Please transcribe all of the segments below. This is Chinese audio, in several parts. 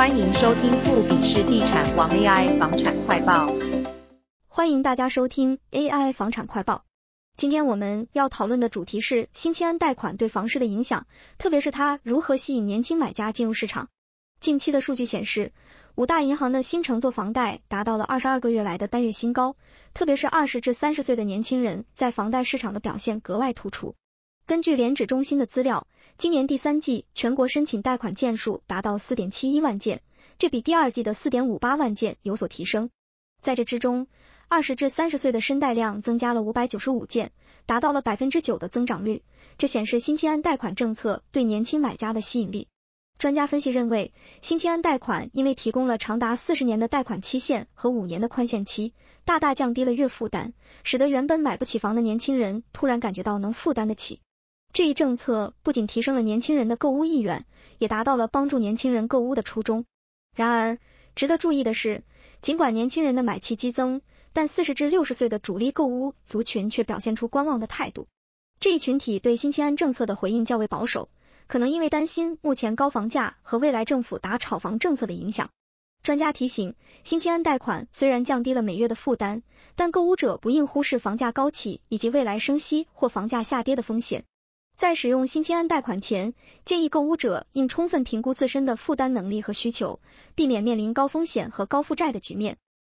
欢迎收听富比士地产王 AI 房产快报。欢迎大家收听 AI 房产快报。今天我们要讨论的主题是新签贷款对房市的影响，特别是它如何吸引年轻买家进入市场。近期的数据显示，五大银行的新承做房贷达到了二十二个月来的单月新高，特别是二十至三十岁的年轻人在房贷市场的表现格外突出。根据联指中心的资料，今年第三季全国申请贷款件数达到四点七一万件，这比第二季的四点五八万件有所提升。在这之中，二十至三十岁的申贷量增加了五百九十五件，达到了百分之九的增长率，这显示新青安贷款政策对年轻买家的吸引力。专家分析认为，新青安贷款因为提供了长达四十年的贷款期限和五年的宽限期，大大降低了月负担，使得原本买不起房的年轻人突然感觉到能负担得起。这一政策不仅提升了年轻人的购屋意愿，也达到了帮助年轻人购屋的初衷。然而，值得注意的是，尽管年轻人的买气激增，但四十至六十岁的主力购屋族群却表现出观望的态度。这一群体对新青安政策的回应较为保守。可能因为担心目前高房价和未来政府打炒房政策的影响，专家提醒，新青安贷款虽然降低了每月的负担，但购屋者不应忽视房价高企以及未来升息或房价下跌的风险。在使用新青安贷款前，建议购屋者应充分评估自身的负担能力和需求，避免面临高风险和高负债的局面。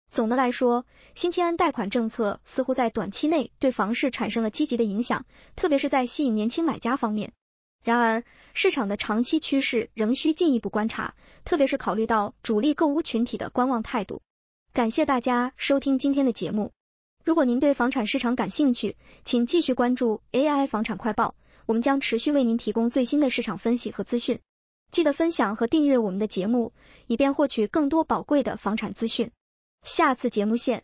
总的来说，新青安贷款政策似乎在短期内对房市产生了积极的影响，特别是在吸引年轻买家方面。然而，市场的长期趋势仍需进一步观察，特别是考虑到主力购屋群体的观望态度。感谢大家收听今天的节目。如果您对房产市场感兴趣，请继续关注 AI 房产快报，我们将持续为您提供最新的市场分析和资讯。记得分享和订阅我们的节目，以便获取更多宝贵的房产资讯。下次节目见。